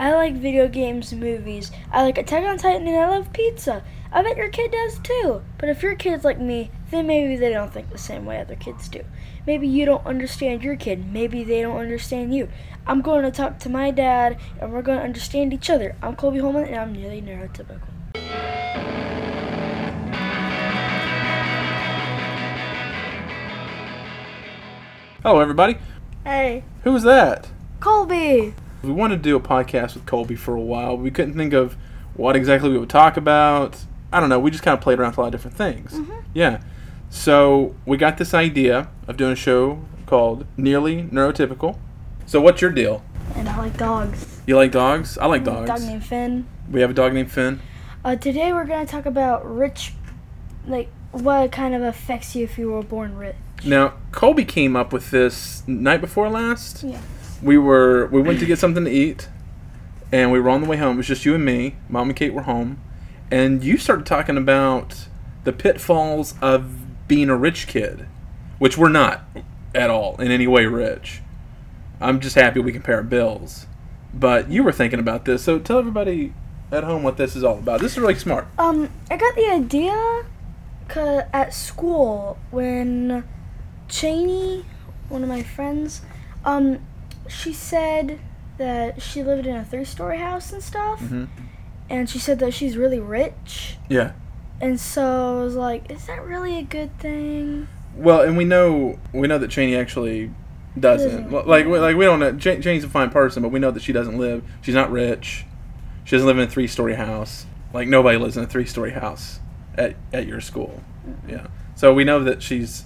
I like video games and movies. I like Attack on Titan and I love pizza. I bet your kid does too. But if your kid's like me, then maybe they don't think the same way other kids do. Maybe you don't understand your kid. Maybe they don't understand you. I'm going to talk to my dad and we're going to understand each other. I'm Colby Holman and I'm nearly neurotypical. Hello, everybody. Hey, Who was that? Colby! We wanted to do a podcast with Colby for a while. We couldn't think of what exactly we would talk about. I don't know. We just kind of played around with a lot of different things. Yeah. So we got this idea of doing a show called Nearly Neurotypical. So what's your deal? And I like dogs. You like dogs? I like dogs. Dog named Finn. We have a dog named Finn. Uh, today we're going to talk about rich, like, what kind of affects you if you were born rich. Now, Colby came up with this night before last. Yeah. We were we went to get something to eat, and we were on the way home. It was just you and me. Mom and Kate were home, and you started talking about the pitfalls of being a rich kid, which we're not at all in any way rich. I'm just happy we can pay our bills. But you were thinking about this, so tell everybody at home what this is all about. This is really smart. Um, I got the idea at school when Cheney, one of my friends, um, she said that she lived in a three-story house and stuff, hmm and she said that she's really rich, Yeah. and so I was like, is that really a good thing? Well, and we know we know that Cheney actually doesn't. Doesn't. Like we- like we don't know. Ch- Cheney's a fine person, but we know that she doesn't live. She's not rich. She doesn't live in a three story house. Like nobody lives in a three story house at at your school. Yeah. So we know that she's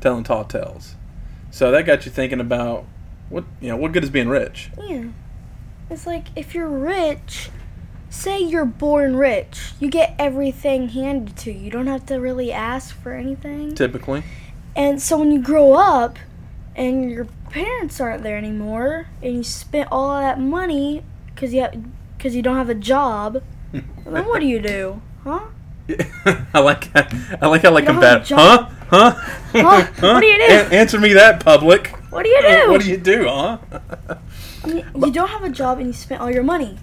telling tall tales. So that got you thinking about what you know. What good is being rich? Yeah. It's like if you're rich, say you're born rich, you get everything handed to you. You don't have to really ask for anything. Typically. And so when you grow up and your parents aren't there anymore and you spent all that money cuz you have, cuz you don't have a job, then what do you do? Huh? I like I like how like You I'm don't have bad. a. Huh? Huh? Huh? What do you do? An- answer me that, public. What do you do? What do you do, huh? You don't have a job and you spent all your money.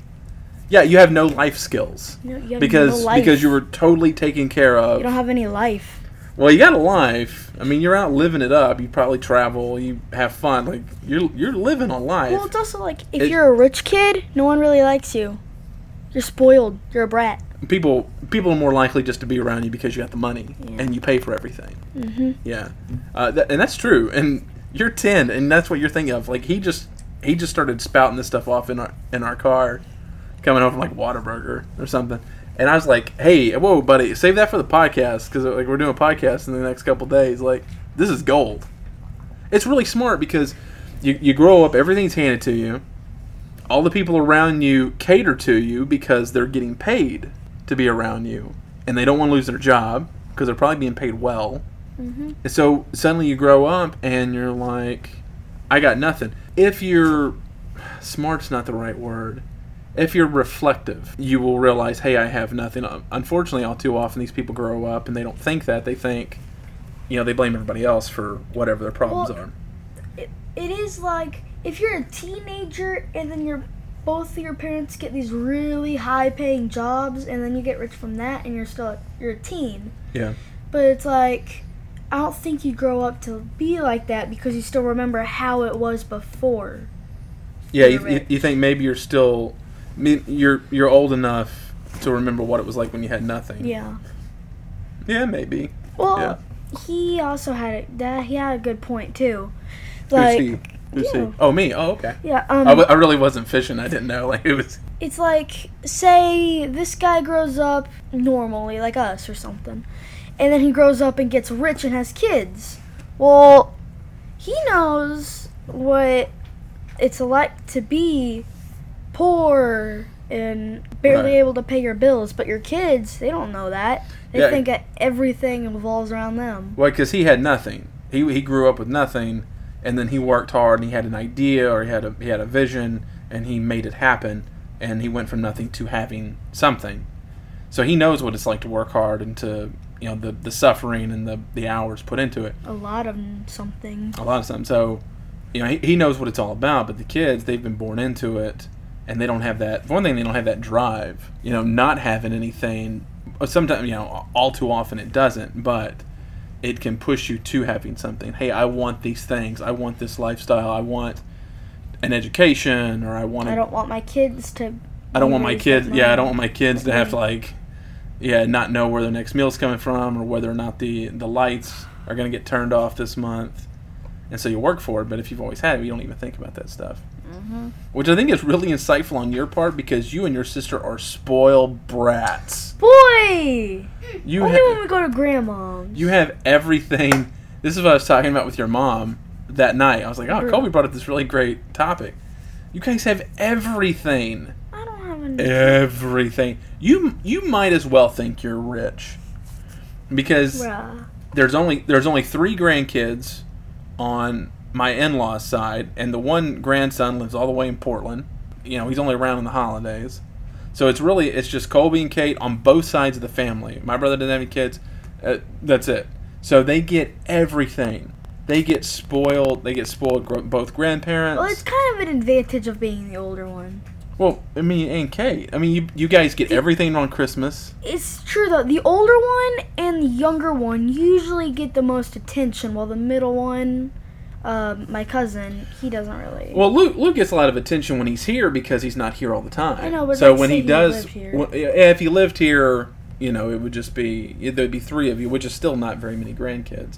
Yeah, you have no life skills know, you have because no life. because you were totally taken care of. you don't have any life. well, you got a life. I mean, you're out living it up. You probably travel. You have fun. Like you're you're living a life. Well, it's also like if It- you're a rich kid, no one really likes you. You're spoiled. You're a brat. people people are more likely just to be around you because you got the money Yeah. and you pay for everything. hmm Yeah, uh, that, and that's true. And you're ten, and that's what you're thinking of. Like he just he just started spouting this stuff off in our in our car, coming over from like Whataburger or something. And I was like, "Hey, whoa, buddy, save that for the podcast because like we're doing a podcast in the next couple days. Like this is gold. It's really smart because you you grow up, everything's handed to you. All the people around you cater to you because they're getting paid to be around you, and they don't want to lose their job because they're probably being paid well. Hmm And so suddenly you grow up and you're like, I got nothing. If you're smart's not the right word. If you're reflective, you will realize, hey, I have nothing. Unfortunately, all too often these people grow up and they don't think that. They think, you know, they blame everybody else for whatever their problems Well, are. It, it is like if you're a teenager and then your both of your parents get these really high paying jobs and then you get rich from that and you're still you're a teen. Yeah. But it's like I don't think you grow up to be like that because you still remember how it was before. Yeah, You're you, you, think maybe you're still, you're you're old enough to remember what it was like when you had nothing. Yeah. Yeah, maybe. Well, Yeah. he also had a, that he had a good point too. Who's Like he? Who's he? Oh, me. Oh, okay. yeah, um, I, w- I really wasn't fishing. I didn't know. Like it was. it's like say this guy grows up normally like us or something and then he grows up and gets rich and has kids well he knows what it's like to be poor and barely Right. able to pay your bills but your kids they don't know that they Yeah. think that everything revolves around them Well, because he had nothing. He he grew up with nothing, and then he worked hard and he had an idea or he had a he had a vision and he made it happen, and he went from nothing to having something. So he knows what it's like to work hard and to you know the the suffering and the the hours put into it. a lot of something A lot of something. So you know he, he knows what it's all about. But the kids they've been born into it, and they don't have that. For one thing, they don't have that drive. You know, not having anything. Uh, sometimes, you know, all too often it doesn't, but it can push you to having something. Hey, I want these things. I want this lifestyle. I want an education, or I want. I don't want my kids to. I don't want my kids. Yeah, I don't want my kids to have to like, yeah, not know where their next meal's coming from, or whether or not the the lights are going to get turned off this month. And so you work for it, but if you've always had it, you don't even think about that stuff. Mm-hmm. Which I think is really insightful on your part because you and your sister are spoiled brats. Boy! You Only ha- when we go to grandma's. you have everything. This is what I was talking about with your mom that night. I was like, oh, Sure. Colby brought up this really great topic. You guys have everything. I don't have any. everything. You you might as well think you're rich because Bruh. there's only there's only three grandkids on my in-laws side, and the one grandson lives all the way in Portland. You know, he's only around in the holidays, so it's really it's just Colby and Kate on both sides of the family. My brother doesn't have any kids. Uh, that's it. So they get everything. They get spoiled. They get spoiled. Both grandparents. Well, it's kind of an advantage of being the older one. Well, I mean, and Kate. I mean, you you guys get everything on Christmas. It's true though. The older one and the younger one usually get the most attention, while the middle one, um, my cousin, he doesn't really. Well, Luke Luke gets a lot of attention when he's here because he's not here all the time. I know, but so when he he does, lived here. when- if he lived here, you know, it would just be there'd be three of you, which is still not very many grandkids.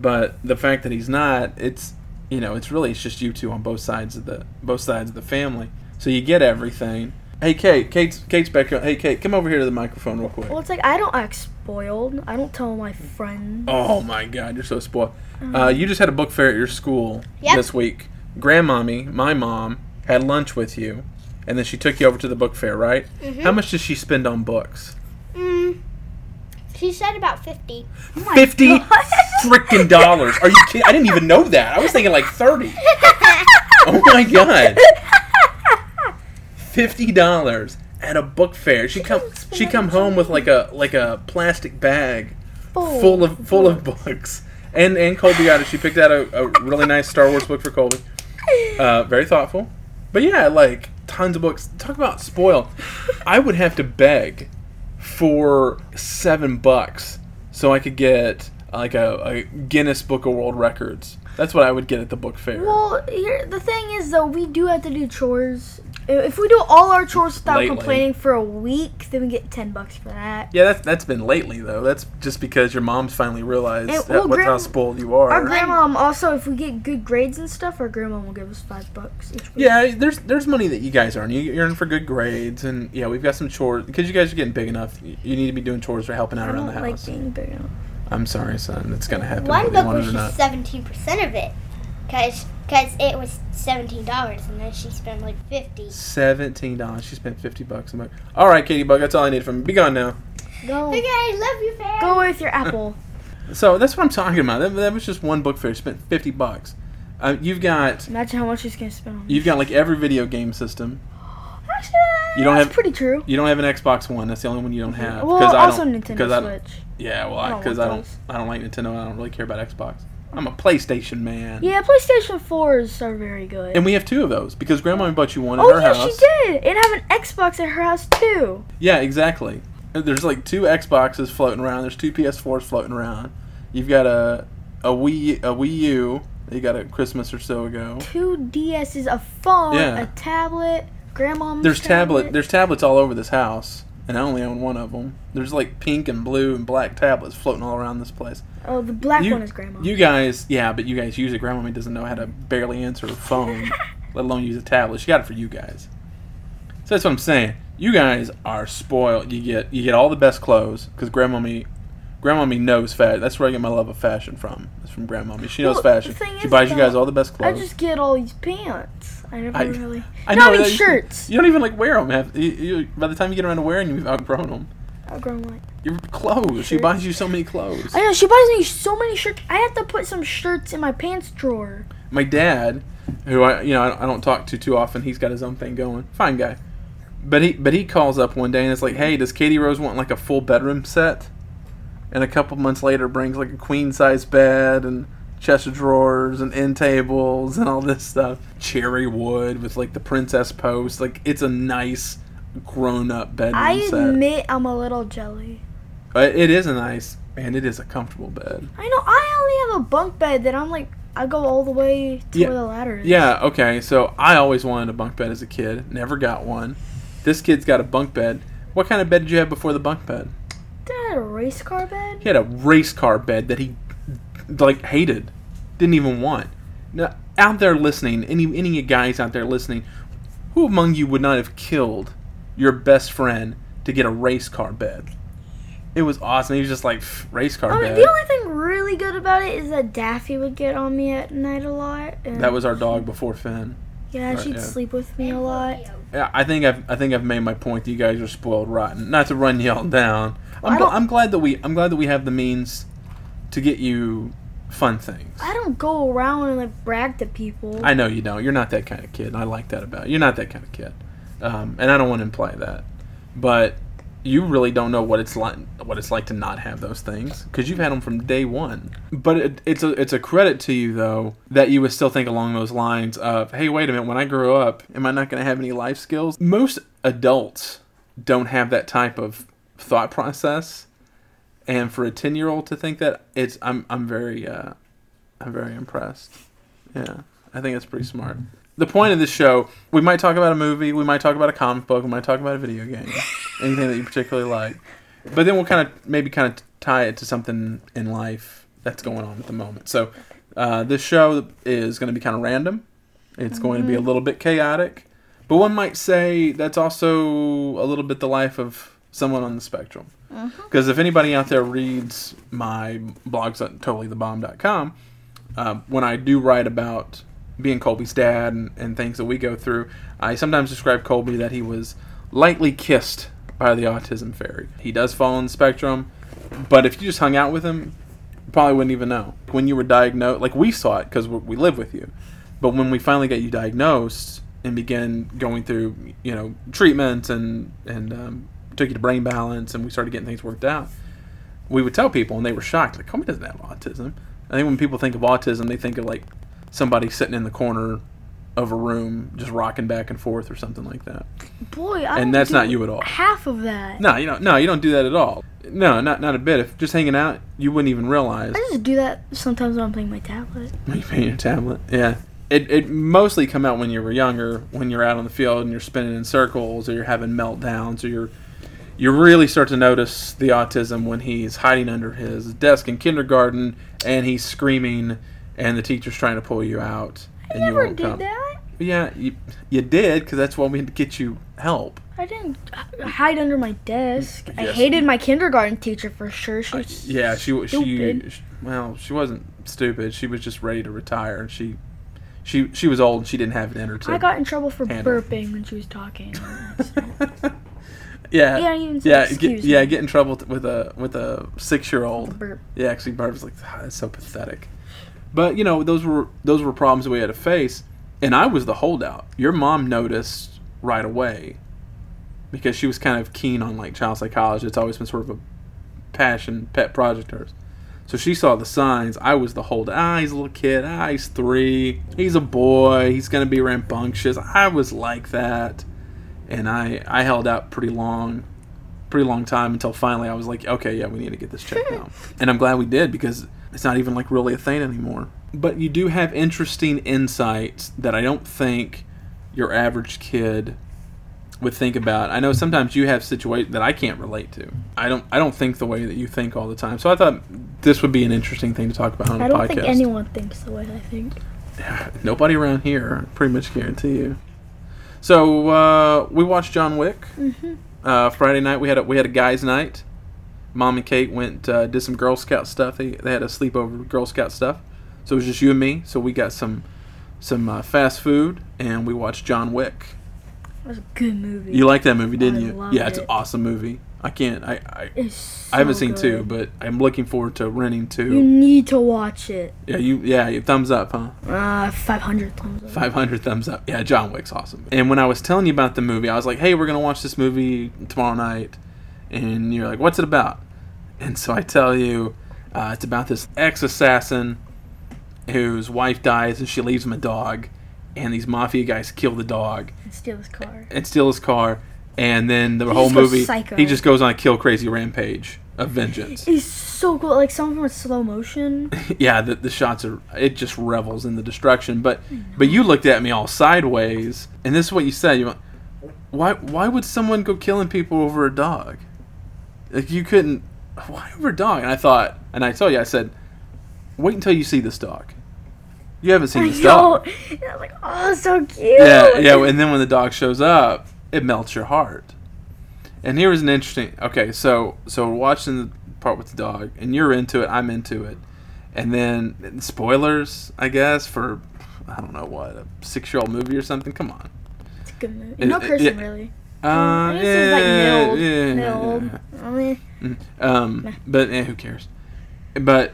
But the fact that he's not, it's you know, it's really it's just you two on both sides of the both sides of the family. So you get everything. Hey, Kate, Kate's Kate's back. Here. Hey, Kate, come over here to the microphone real quick. well, it's like I don't act spoiled. I don't tell my friends. Oh my God, you're so spoiled. Uh, you just had a book fair at your school Yep. this week. Grandmommy, my mom, had lunch with you, and then she took you over to the book fair, right? How much did she spend on books? Mm, she said about 50. Oh Fifty freaking dollars. Are you kidding? I didn't even know that. I was thinking like thirty. Oh my God. Fifty dollars at a book fair. She come she come home with like a like a plastic bag Full, full of full of books. And and Colby got it. She picked out a, a really nice Star Wars book for Colby. Uh, very thoughtful. But yeah, like tons of books. Talk about spoil. I would have to beg for seven bucks so I could get like a, a Guinness Book of World Records. That's what I would get at the book fair. Well, here the thing is though, we do have to do chores. I- If we do all our chores without Lately. complaining for a week, then we get ten bucks for that. yeah, that's that's been lately though. That's just because your mom's finally realized And, that, well, what, how spoiled you are. Our grandma also, if we get good grades and stuff, our grandma will give us five bucks each week. Yeah, there's there's money that you guys earn. You you earn for good grades, and yeah, we've got some chores because you guys are getting big enough. You you need to be doing chores or helping out I around don't the like house. being big enough. I'm sorry, son. It's gonna happen. One whether you book was just 17% of it. Because it was $17 and then she spent like 50 Seventeen dollars. She spent fifty bucks a month. All right, Katie Bug. That's all I need from you. Be gone now. Go, Okay, love you, fam. go with your apple. So that's what I'm talking about. That, that was just one book fair. She Spent fifty bucks. Uh, you've got Imagine how much she's gonna spend on. you've got like every video game system. Actually, You don't that's have- pretty true. You don't have an Xbox One. That's the only one you don't have. Well, 'cause I also don't- Nintendo 'cause I don't- Switch. Yeah, well, because want I, don't. I don't like Nintendo. and I don't really care about Xbox. I'm a PlayStation man. Yeah, PlayStation 4s are very good. And we have two of those because Grandma bought you one in oh her yeah, house. she did. And have an Xbox at her house too. Yeah, exactly. Uh, there's like two Xboxes floating around. There's two PS4s floating around. You've got a a Wii a Wii U that you got a Christmas or so ago. Two DSs, a phone, Yeah. a tablet, grandma's There's tablet. tablet. There's tablets all over this house, and I only own one of them. There's like pink and blue and black tablets floating all around this place. Oh, the black you, one is grandma. You guys, yeah, but you guys use it. Grandma doesn't know how to barely answer a phone, let alone use a tablet. She got it for you guys. So that's what I'm saying. You guys are spoiled. You get you get all the best clothes because grandmommy, grandmommy knows fashion. That's where I get my love of fashion from. It's from grandmommy. She knows Well, fashion. She buys you guys all the best clothes. I just get all these pants. I never I- really. I no, I mean that you- shirts. You don't even like wear them. Have you, you, by the time you get around to wearing, them, you've outgrown them. I've grown like. Your clothes. She buys you so many clothes. I know she buys me so many shirts. I have to put some shirts in my pants drawer. my dad, who I you know I don't, I don't talk to too often, he's got his own thing going. Fine guy, but he but he calls up one day and it's like, hey, does Katie Rose want like a full bedroom set? And a couple months later, brings like a queen size bed and chest of drawers and end tables and all this stuff. Cherry wood with like the princess post. Like it's a nice grown up bedroom I set. admit I'm a little jelly. But it is a nice and it is a comfortable bed. I know. I only have a bunk bed that I'm like. I go all the way to Yeah. where the ladder is. Yeah, okay. So I always wanted a bunk bed as a kid. Never got one. This kid's got a bunk bed. What kind of bed did you have before the bunk bed? Did I have a race car bed? He had a race car bed that he like hated, didn't even want. Now, out there listening, any any of you guys out there listening, who among you would not have killed your best friend to get a race car bed? It was awesome. He was just like race car I mean, bed. the only thing really good about it is that Daffy would get on me at night a lot. That was our dog before Finn. yeah, right, she'd yeah. sleep with me a lot. Yeah, I think I've I think I've made my point. That you guys are spoiled rotten. Not to run y'all down. I'm, gl- I'm glad that we I'm glad that we have the means to get you fun things. I don't go around and like brag to people. I know you don't. You're not that kind of kid. and I like that about you. You're not that kind of kid, um, and I don't want to imply that. But you really don't know what it's like what it's like to not have those things because you've had them from day one. But it, it's a it's a credit to you though that you would still think along those lines of hey wait a minute when I grow up am I not going to have any life skills? Most adults don't have that type of thought process, and for a ten year old to think that it's I'm I'm very uh, I'm very impressed. Yeah, I think it's pretty smart. The point of this show, we might talk about a movie, we might talk about a comic book, we might talk about a video game, anything that you particularly like. But then we'll kind of maybe kind of tie it to something in life that's going on at the moment. So uh, this show is going to be kind of random. It's going to be a little bit chaotic, but one might say that's also a little bit the life of someone on the spectrum. Because if anybody out there reads my blogs at totallythebomb.com, uh, when I do write about being Colby's dad and, and things that we go through, I sometimes describe Colby that he was lightly kissed by the autism fairy. He does fall on the spectrum, but if you just hung out with him, you probably wouldn't even know. When you were diagnosed, like we saw it because we live with you, but when we finally got you diagnosed and began going through, you know, treatment and and um, took you to brain balance and we started getting things worked out, we would tell people and they were shocked. Like, Colby doesn't have autism. I think when people think of autism, they think of like somebody sitting in the corner of a room just rocking back and forth or something like that. Boy, I And don't that's do not you at all. Half of that. No, you don't. No, you don't do that at all. No, not not a bit. If just hanging out, you wouldn't even realize. I just do that sometimes when I'm playing my tablet. When you pay your tablet, yeah. It it mostly come out when you were younger, when you're out on the field and you're spinning in circles, or you're having meltdowns, or you're you really start to notice the autism when he's hiding under his desk in kindergarten and he's screaming, and the teacher's trying to pull you out, I and you never won't did come. that. Yeah, you you did because that's why we had to get you help. I didn't hide under my desk. I hated my kindergarten teacher for sure. She Uh, yeah, she was she, stupid. sh well, she wasn't stupid. She was just ready to retire, and she she she was old. and She didn't have it in her to. I got in trouble for handle. burping when she was talking. yeah, Yeah, even yeah, get, "Excuse yeah. Get in trouble t- with a with a six year old. Burp. Yeah, actually, Barb was like, "Ah, "That's so pathetic." But you know, those were those were problems that we had to face, and I was the holdout. Your mom noticed right away because she was kind of keen on like child psychology. It's always been sort of a passion, pet project of hers. So she saw the signs. I was the holdout. Ah, he's a little kid. Ah, he's three. He's a boy. He's gonna be rambunctious. I was like that, and I I held out pretty long, pretty long time until finally I was like, okay, yeah, we need to get this checked out. And I'm glad we did because it's not even like really a thing anymore. But you do have interesting insights that I don't think your average kid would think about. I know sometimes you have situations that I can't relate to. I don't I don't think the way that you think all the time. So I thought this would be an interesting thing to talk about on I the don't podcast. think anyone thinks the way I think. Nobody around here, I pretty much guarantee you. So uh, we watched John Wick. Mm-hmm. Uh, Friday night we had a, we had a guys' night. Mom and Kate went uh, did some Girl Scout stuff. They, they had a sleepover Girl Scout stuff. So it was just you and me. So we got some some uh, fast food and we watched John Wick. It was a good movie. You like that movie, didn't I you? Yeah, it's an awesome movie. I can't. I I, It's I haven't so seen two, but I'm looking forward to renting two. You need to watch it. yeah, you. Yeah, you thumbs up, huh? Uh, 500 thumbs up. 500 thumbs up. Yeah, John Wick's awesome. And when I was telling you about the movie, I was like, hey, we're going to watch this movie tomorrow night. And you're like, what's it about? And so I tell you, uh, it's about this ex assassin whose wife dies and she leaves him a dog, and these mafia guys kill the dog And steal his car. and steal his car, and then the He whole just goes movie psycho. he just goes on a kill crazy rampage of vengeance. He's so cool. Like some of them are slow motion. yeah, the, the shots are it just revels in the destruction. But but you looked at me all sideways, and this is what you said. You went, why why would someone go killing people over a dog? Like you couldn't. Why over a dog? And I thought, and I told you, I said, wait until you see this dog. You haven't seen this dog. And I was like, oh, so cute. Yeah, yeah. And then when the dog shows up, it melts your heart. And here was an interesting. Okay, so so we're watching the part with the dog, and you're into it. I'm into it. And then spoilers, I guess, for I don't know what a six year old movie or something. Come on. It's a good movie. It- no cursing, yeah. really. Uh, I guess it's like yeah, middle. yeah, yeah. I mean, Mm. Um, but eh, who cares? But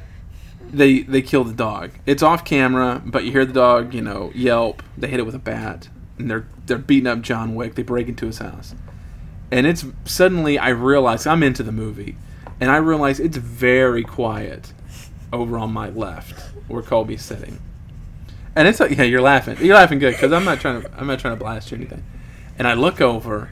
they they kill the dog. It's off camera, but you hear the dog, you know, yelp. They hit it with a bat, and they're they're beating up John Wick. They break into his house, and it's suddenly I realize I'm into the movie, and I realize it's very quiet over on my left where Colby's sitting, and it's like yeah, you're laughing, you're laughing good because I'm not trying to I'm not trying to blast you or anything, and I look over,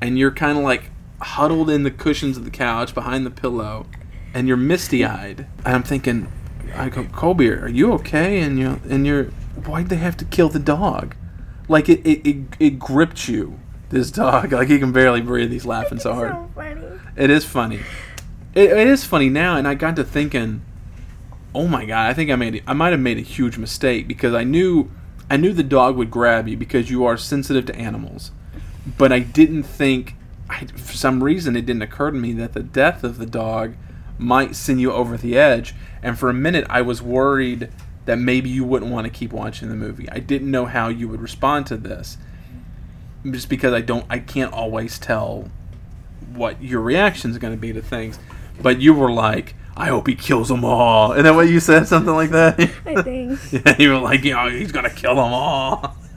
and you're kind of like huddled in the cushions of the couch behind the pillow, and you're misty eyed. And I'm thinking, I go, Colby, are you okay? And you and you're, why'd they have to kill the dog? Like it it, it, it gripped you. This dog, like he can barely breathe. He's laughing so hard. so funny. It is funny. It, it is funny now, and I got to thinking, oh my god, I think I made I might have made a huge mistake because I knew I knew the dog would grab you because you are sensitive to animals, but I didn't think I, for some reason it didn't occur to me that the death of the dog might send you over the edge, and for a minute I was worried that maybe you wouldn't want to keep watching the movie. I didn't know how you would respond to this. Just because I don't I can't always tell what your reaction is going to be to things. But you were like, I hope he kills them all. Isn't that what you said? Something like that? I think. yeah, you were like, you know, he's going to kill them all.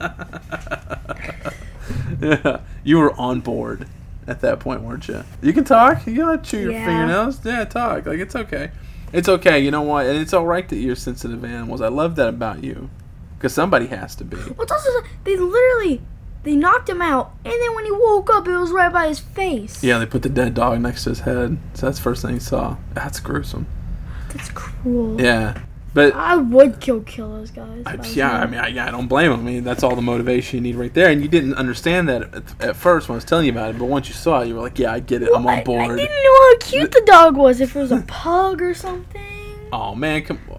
yeah, you were on board at that point, weren't you? You can talk. You gotta chew your Yeah. fingernails. Yeah, talk. Like, it's okay. It's okay. You know what? And it's all right that you're sensitive animals. I love that about you. Because somebody has to be. What's also they literally they knocked him out, and then when he woke up, it was right by his face. Yeah, they put the dead dog next to his head. So that's the first thing he saw. That's gruesome. that's cruel. Yeah. But I would kill kill those guys. I, yeah, I mean, I, yeah, I don't blame them. I mean, that's all the motivation you need right there. And you didn't understand that at, at first when I was telling you about it, but once you saw it, you were like, "Yeah, I get it. I'm on board." I didn't know how cute the dog was. If it was a pug or something. Oh man, come on.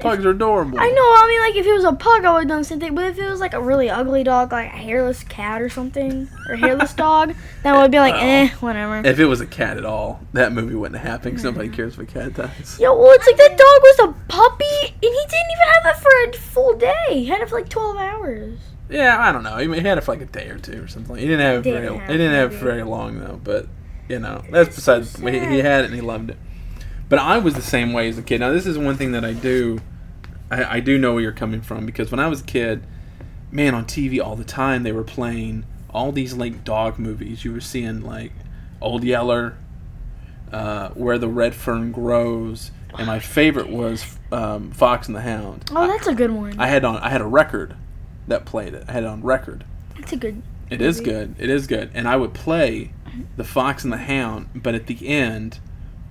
Pugs are adorable. I know. I mean, like if it was a pug, I would have done the same thing. But if it was like a really ugly dog, like a hairless cat or something, or a hairless dog, then I would be like, Oh. eh, whatever. If it was a cat at all, that movie wouldn't have happened because nobody cares if a cat dies. Yo, well, it's like that dog was a puppy, and he didn't even have it for a full day. He had it for like twelve hours. Yeah, I don't know. He had it for like a day or two or something. He didn't have it very. he didn't have it very long though. But you know, that's besides. so he, he had it and he loved it. But I was the same way as a kid. Now this is one thing that I do. I, I do know where you're coming from because when I was a kid, man, on TV all the time they were playing all these like dog movies. You were seeing like Old Yeller, uh, Where the Red Fern Grows, and my favorite was um, Fox and the Hound. Oh, that's a good one. I had on I had a record that played it. I had it on record. That's a good. It is movie. good. It is good. And I would play the Fox and the Hound, but at the end,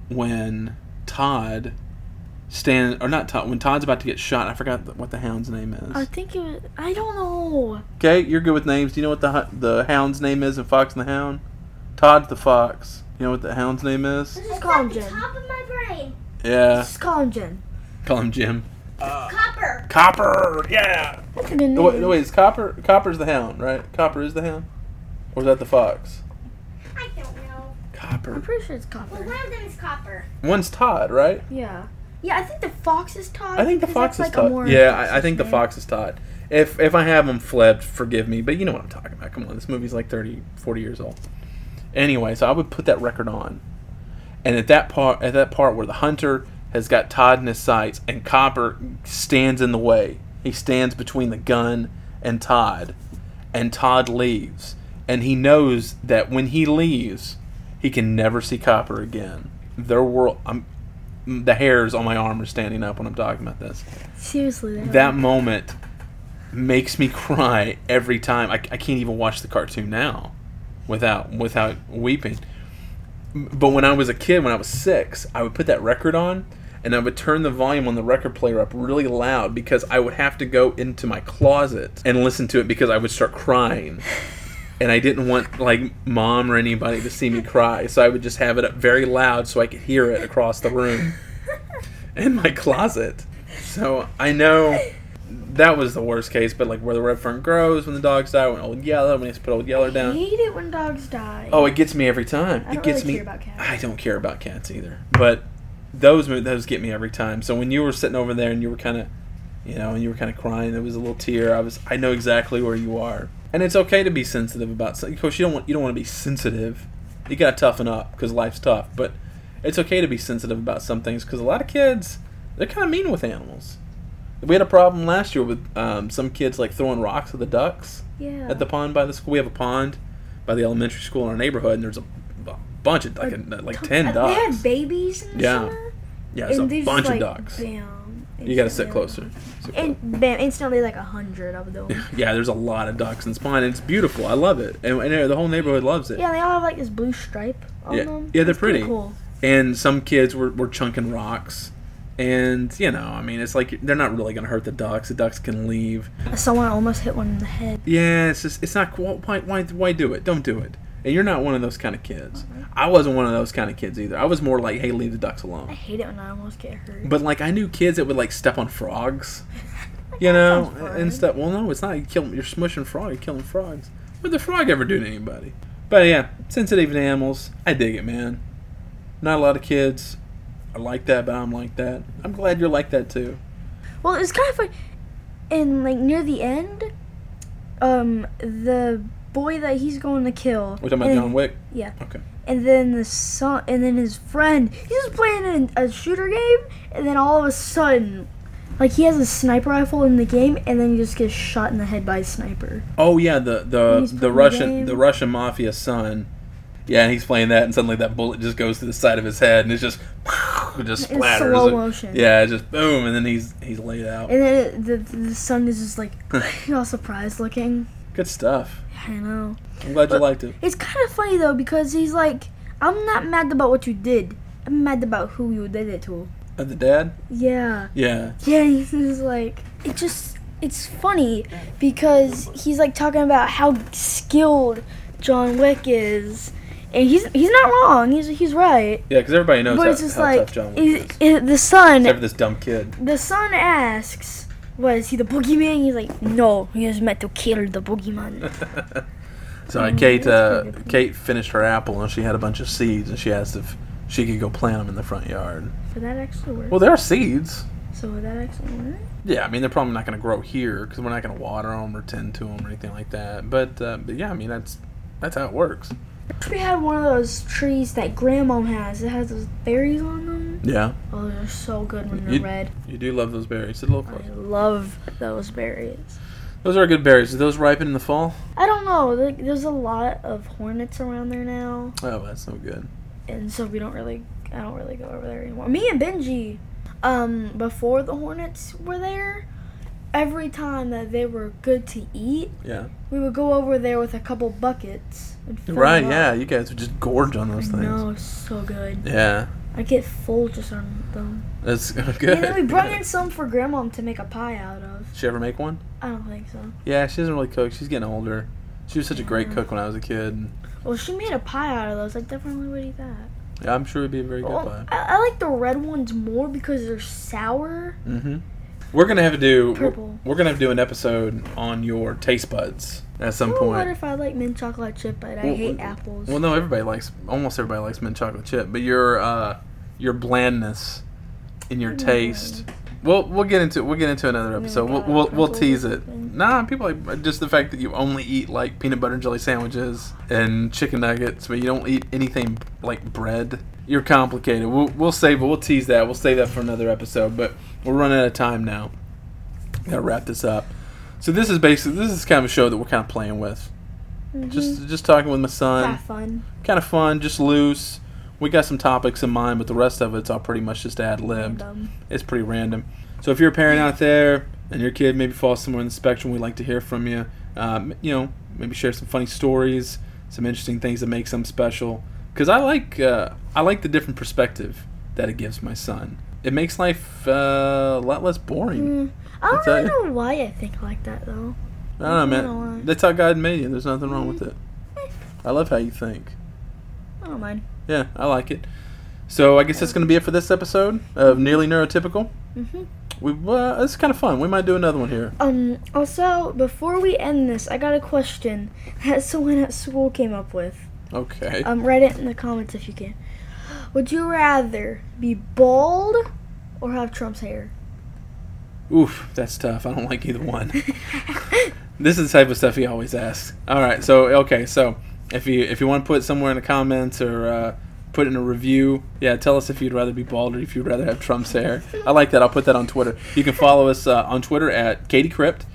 when Todd stand or not Todd, when Todd's about to get shot, I forgot what the Hound's name is. I think it was. I don't know. Okay, you're good with names. Do you know what the the Hound's name is in Fox and the Hound? Todd the Fox. You know what the Hound's name is? Let's just It's call him the Jen. top of my brain. Yeah, Let's just call him Jen. call him Jim. Uh, Copper. Copper. Yeah. That's a good name. No, wait, no, wait, is Copper Copper's the Hound, right? Copper is the Hound, or is that the Fox? I don't know. I'm pretty sure it's copper. Well, Copper. one of them is copper. One's Todd, right? Yeah. Yeah, I think the fox is Todd. I think the because fox is like Todd. Yeah, I, I Texas think the name. fox is Todd. If if I have them flipped, forgive me, but you know what I'm talking about. Come on, this movie's like 30, 40 years old. Anyway, so I would put that record on, and at that part, at that part where the hunter has got Todd in his sights and Copper stands in the way, he stands between the gun and Todd, and Todd leaves, and he knows that when he leaves, he can never see Copper again. Their world, I'm the hairs on my arm are standing up when I'm talking about this. Seriously, That moment makes me cry every time. I, I can't even watch the cartoon now without without weeping. But when I was a kid, when I was six, I would put that record on and I would turn the volume on the record player up really loud because I would have to go into my closet and listen to it because I would start crying. And I didn't want like mom or anybody to see me cry, so I would just have it up very loud so I could hear it across the room in my closet. So I know that was the worst case, but like where the red fern grows when the dogs die, when Old Yeller, when you put Old Yeller I down. hate it when dogs die. Oh, it gets me every time. I it don't gets really me. care about cats. I don't care about cats either, but those those get me every time. So when you were sitting over there and you were kind of, you know, and you were kind of crying, there was a little tear. I was. I know exactly where you are, and it's okay to be sensitive about something. Of course, you don't want you don't want to be sensitive. You gotta toughen up because life's tough, but it's okay to be sensitive about some things because a lot of kids they're kind of mean with animals. We had a problem last year with um, some kids like throwing rocks at the ducks yeah. at the pond by the school. We have a pond by the elementary school in our neighborhood, and there's a, bunch of like, a, like ten ducks. They had babies in the Yeah. summer. yeah, there's and a bunch just, of ducks. Bam. You got to sit closer. Sit And bam, instantly like a hundred of them. yeah, there's a lot of ducks in and it's beautiful. I love it, and, and the whole neighborhood loves it. Yeah, they all have like this blue stripe on Yeah. them. Yeah, they're It's pretty cool. And some kids were, were chunking rocks, and you know, I mean, it's like they're not really gonna hurt the ducks. The ducks can leave. Someone almost hit one in the head. Yeah, it's just it's not cool. Why why why do it? Don't do it. And you're not one of those kind of kids. I wasn't one of those kind of kids either. I was more like, hey, leave the ducks alone. I hate it when I almost get hurt. But like I knew kids that would like step on frogs, you know, and stuff. Well, no, it's not. You kill, you're smushing frog. You're killing frogs. What'd the frog ever do to anybody? But yeah, sensitive to animals. I dig it, man. Not a lot of kids are like that, but I'm like that. I'm glad you're like that too. Well, it's kind of funny. And like near the end, um, the boy that he's going to kill. We're talking about John Wick. Yeah. Okay. And then the son, and then his friend, he's just playing a, a shooter game, and then all of a sudden, like he has a sniper rifle in the game, and then he just gets shot in the head by a sniper. Oh yeah, the the the Russian game. the Russian mafia son. Yeah, and he's playing that, and suddenly that bullet just goes to the side of his head, and it's just just splatters. slow motion. Yeah, just boom, and then he's he's laid out. And then it, the the son is just like all surprised looking. Good stuff. I know. I'm glad you liked it. It's kind of funny though because he's like, I'm not mad about what you did. I'm mad about who you did it to. Uh, the dad? Yeah. Yeah. Yeah, he's like it just it's funny because he's like talking about how skilled John Wick is. And he's he's not wrong. He's he's right. Yeah, because everybody knows but how, it's just how like tough John Wick is- is. is- the son Except for this dumb kid. the son asks, "Was he the boogeyman?" He's like, "No, he was meant to kill the boogeyman." Sorry, Mm, Kate. Uh. Kate finished her apple, and she had a bunch of seeds, and she asked if she could go plant them in the front yard. Would that actually work? Well, there are seeds. so would that actually work? Yeah, I mean they're probably not going to grow here because we're not going to water them or tend to them or anything like that. But, uh, but yeah, I mean that's that's how it works. We had one of those trees that Grandma has. It has those berries on them. Yeah, Oh, they're so good when they're You- red. you do love those berries. Sit a little I love those berries. Those are good berries. Do those ripen in the fall? I don't know. There's a lot of hornets around there now, Oh, that's no good. and so we don't really. I don't really go over there anymore. Me and Benji, um, before the hornets were there, every time that they were good to eat, Yeah. we would go over there with a couple buckets. Right. them Yeah. You guys would just gorge on those I things. it's so good. Yeah. I get full just on them. That's good. And then we brought in some for Grandma to make a pie out of. She ever make one? I don't think so. Yeah, she doesn't really cook. She's getting older. She was such a great cook when I was a kid. Well, she made a pie out of those. I definitely would eat that. Yeah, I'm sure it'd be a very good Well, pie. I, I like the red ones more because they're sour. Mm-hmm. We're gonna have to do. Purple. We're gonna have to do an episode on your taste buds at some point. What if I like mint chocolate chip, but I Well, hate well, apples? Well, no, everybody likes. Almost everybody likes mint chocolate chip, but your uh, your blandness in your Mm. taste. We'll we'll get into we'll get into another episode. We'll we'll, we'll tease it. Nah, people like just the fact that you only eat like peanut butter and jelly sandwiches and chicken nuggets, but you don't eat anything like bread. You're complicated. We'll we'll save it. We'll tease that. We'll save that for another episode. But we're running out of time now. Gotta wrap this up. So this is basically this is kind of a show that we're kind of playing with. Mhm. Just just talking with my son have fun. kind of fun, just loose. we got some topics in mind, but the rest of it's all pretty much just ad libbed. It's pretty random. So if you're a parent out there and your kid maybe falls somewhere in the spectrum, we'd like to hear from you. Um, you know, maybe share some funny stories, some interesting things that make them special. Because I like uh, I like the different perspective that it gives my son. It makes life uh, a lot less boring. Mm, I don't really know why I think like that though. I don't know, man. That's how God made you. There's nothing wrong with it. I love how you think. I don't mind. Yeah, I like it. So I guess that's going to be it for this episode of Nearly Neurotypical. hmm We uh, it's kind of fun. We might do another one here. Um. Also, before we end this, I got a question that someone at school came up with. Okay. Um, write it in the comments if you can. Would you rather be bald or have Trump's hair? Oof, that's tough. I don't like either one. this is the type of stuff he always asks. All right, so okay, so if you if you want to put somewhere in the comments or uh, put in a review, yeah, tell us if you'd rather be bald or if you'd rather have Trump's hair. I like that. I'll put that on Twitter. You can follow us uh, on Twitter at Katie Crypt,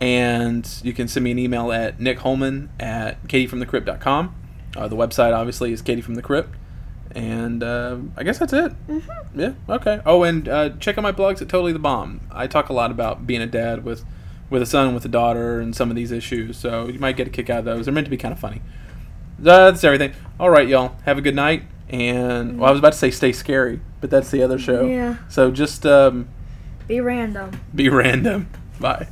and you can send me an email at Nick Holman at katiefromthecrypt.com. Uh, the website obviously is Katie from the Crypt. And uh, I guess that's it. Mm-hmm. Yeah. Okay. Oh, and uh, check out my blogs at Totally the Bomb. I talk a lot about being a dad with, with a son, with a daughter, and some of these issues. So you might get a kick out of those. They're meant to be kind of funny. That's everything. All right, y'all. Have a good night. And well, I was about to say stay scary, but that's the other show. Yeah. So just um, Be random. be random. Bye.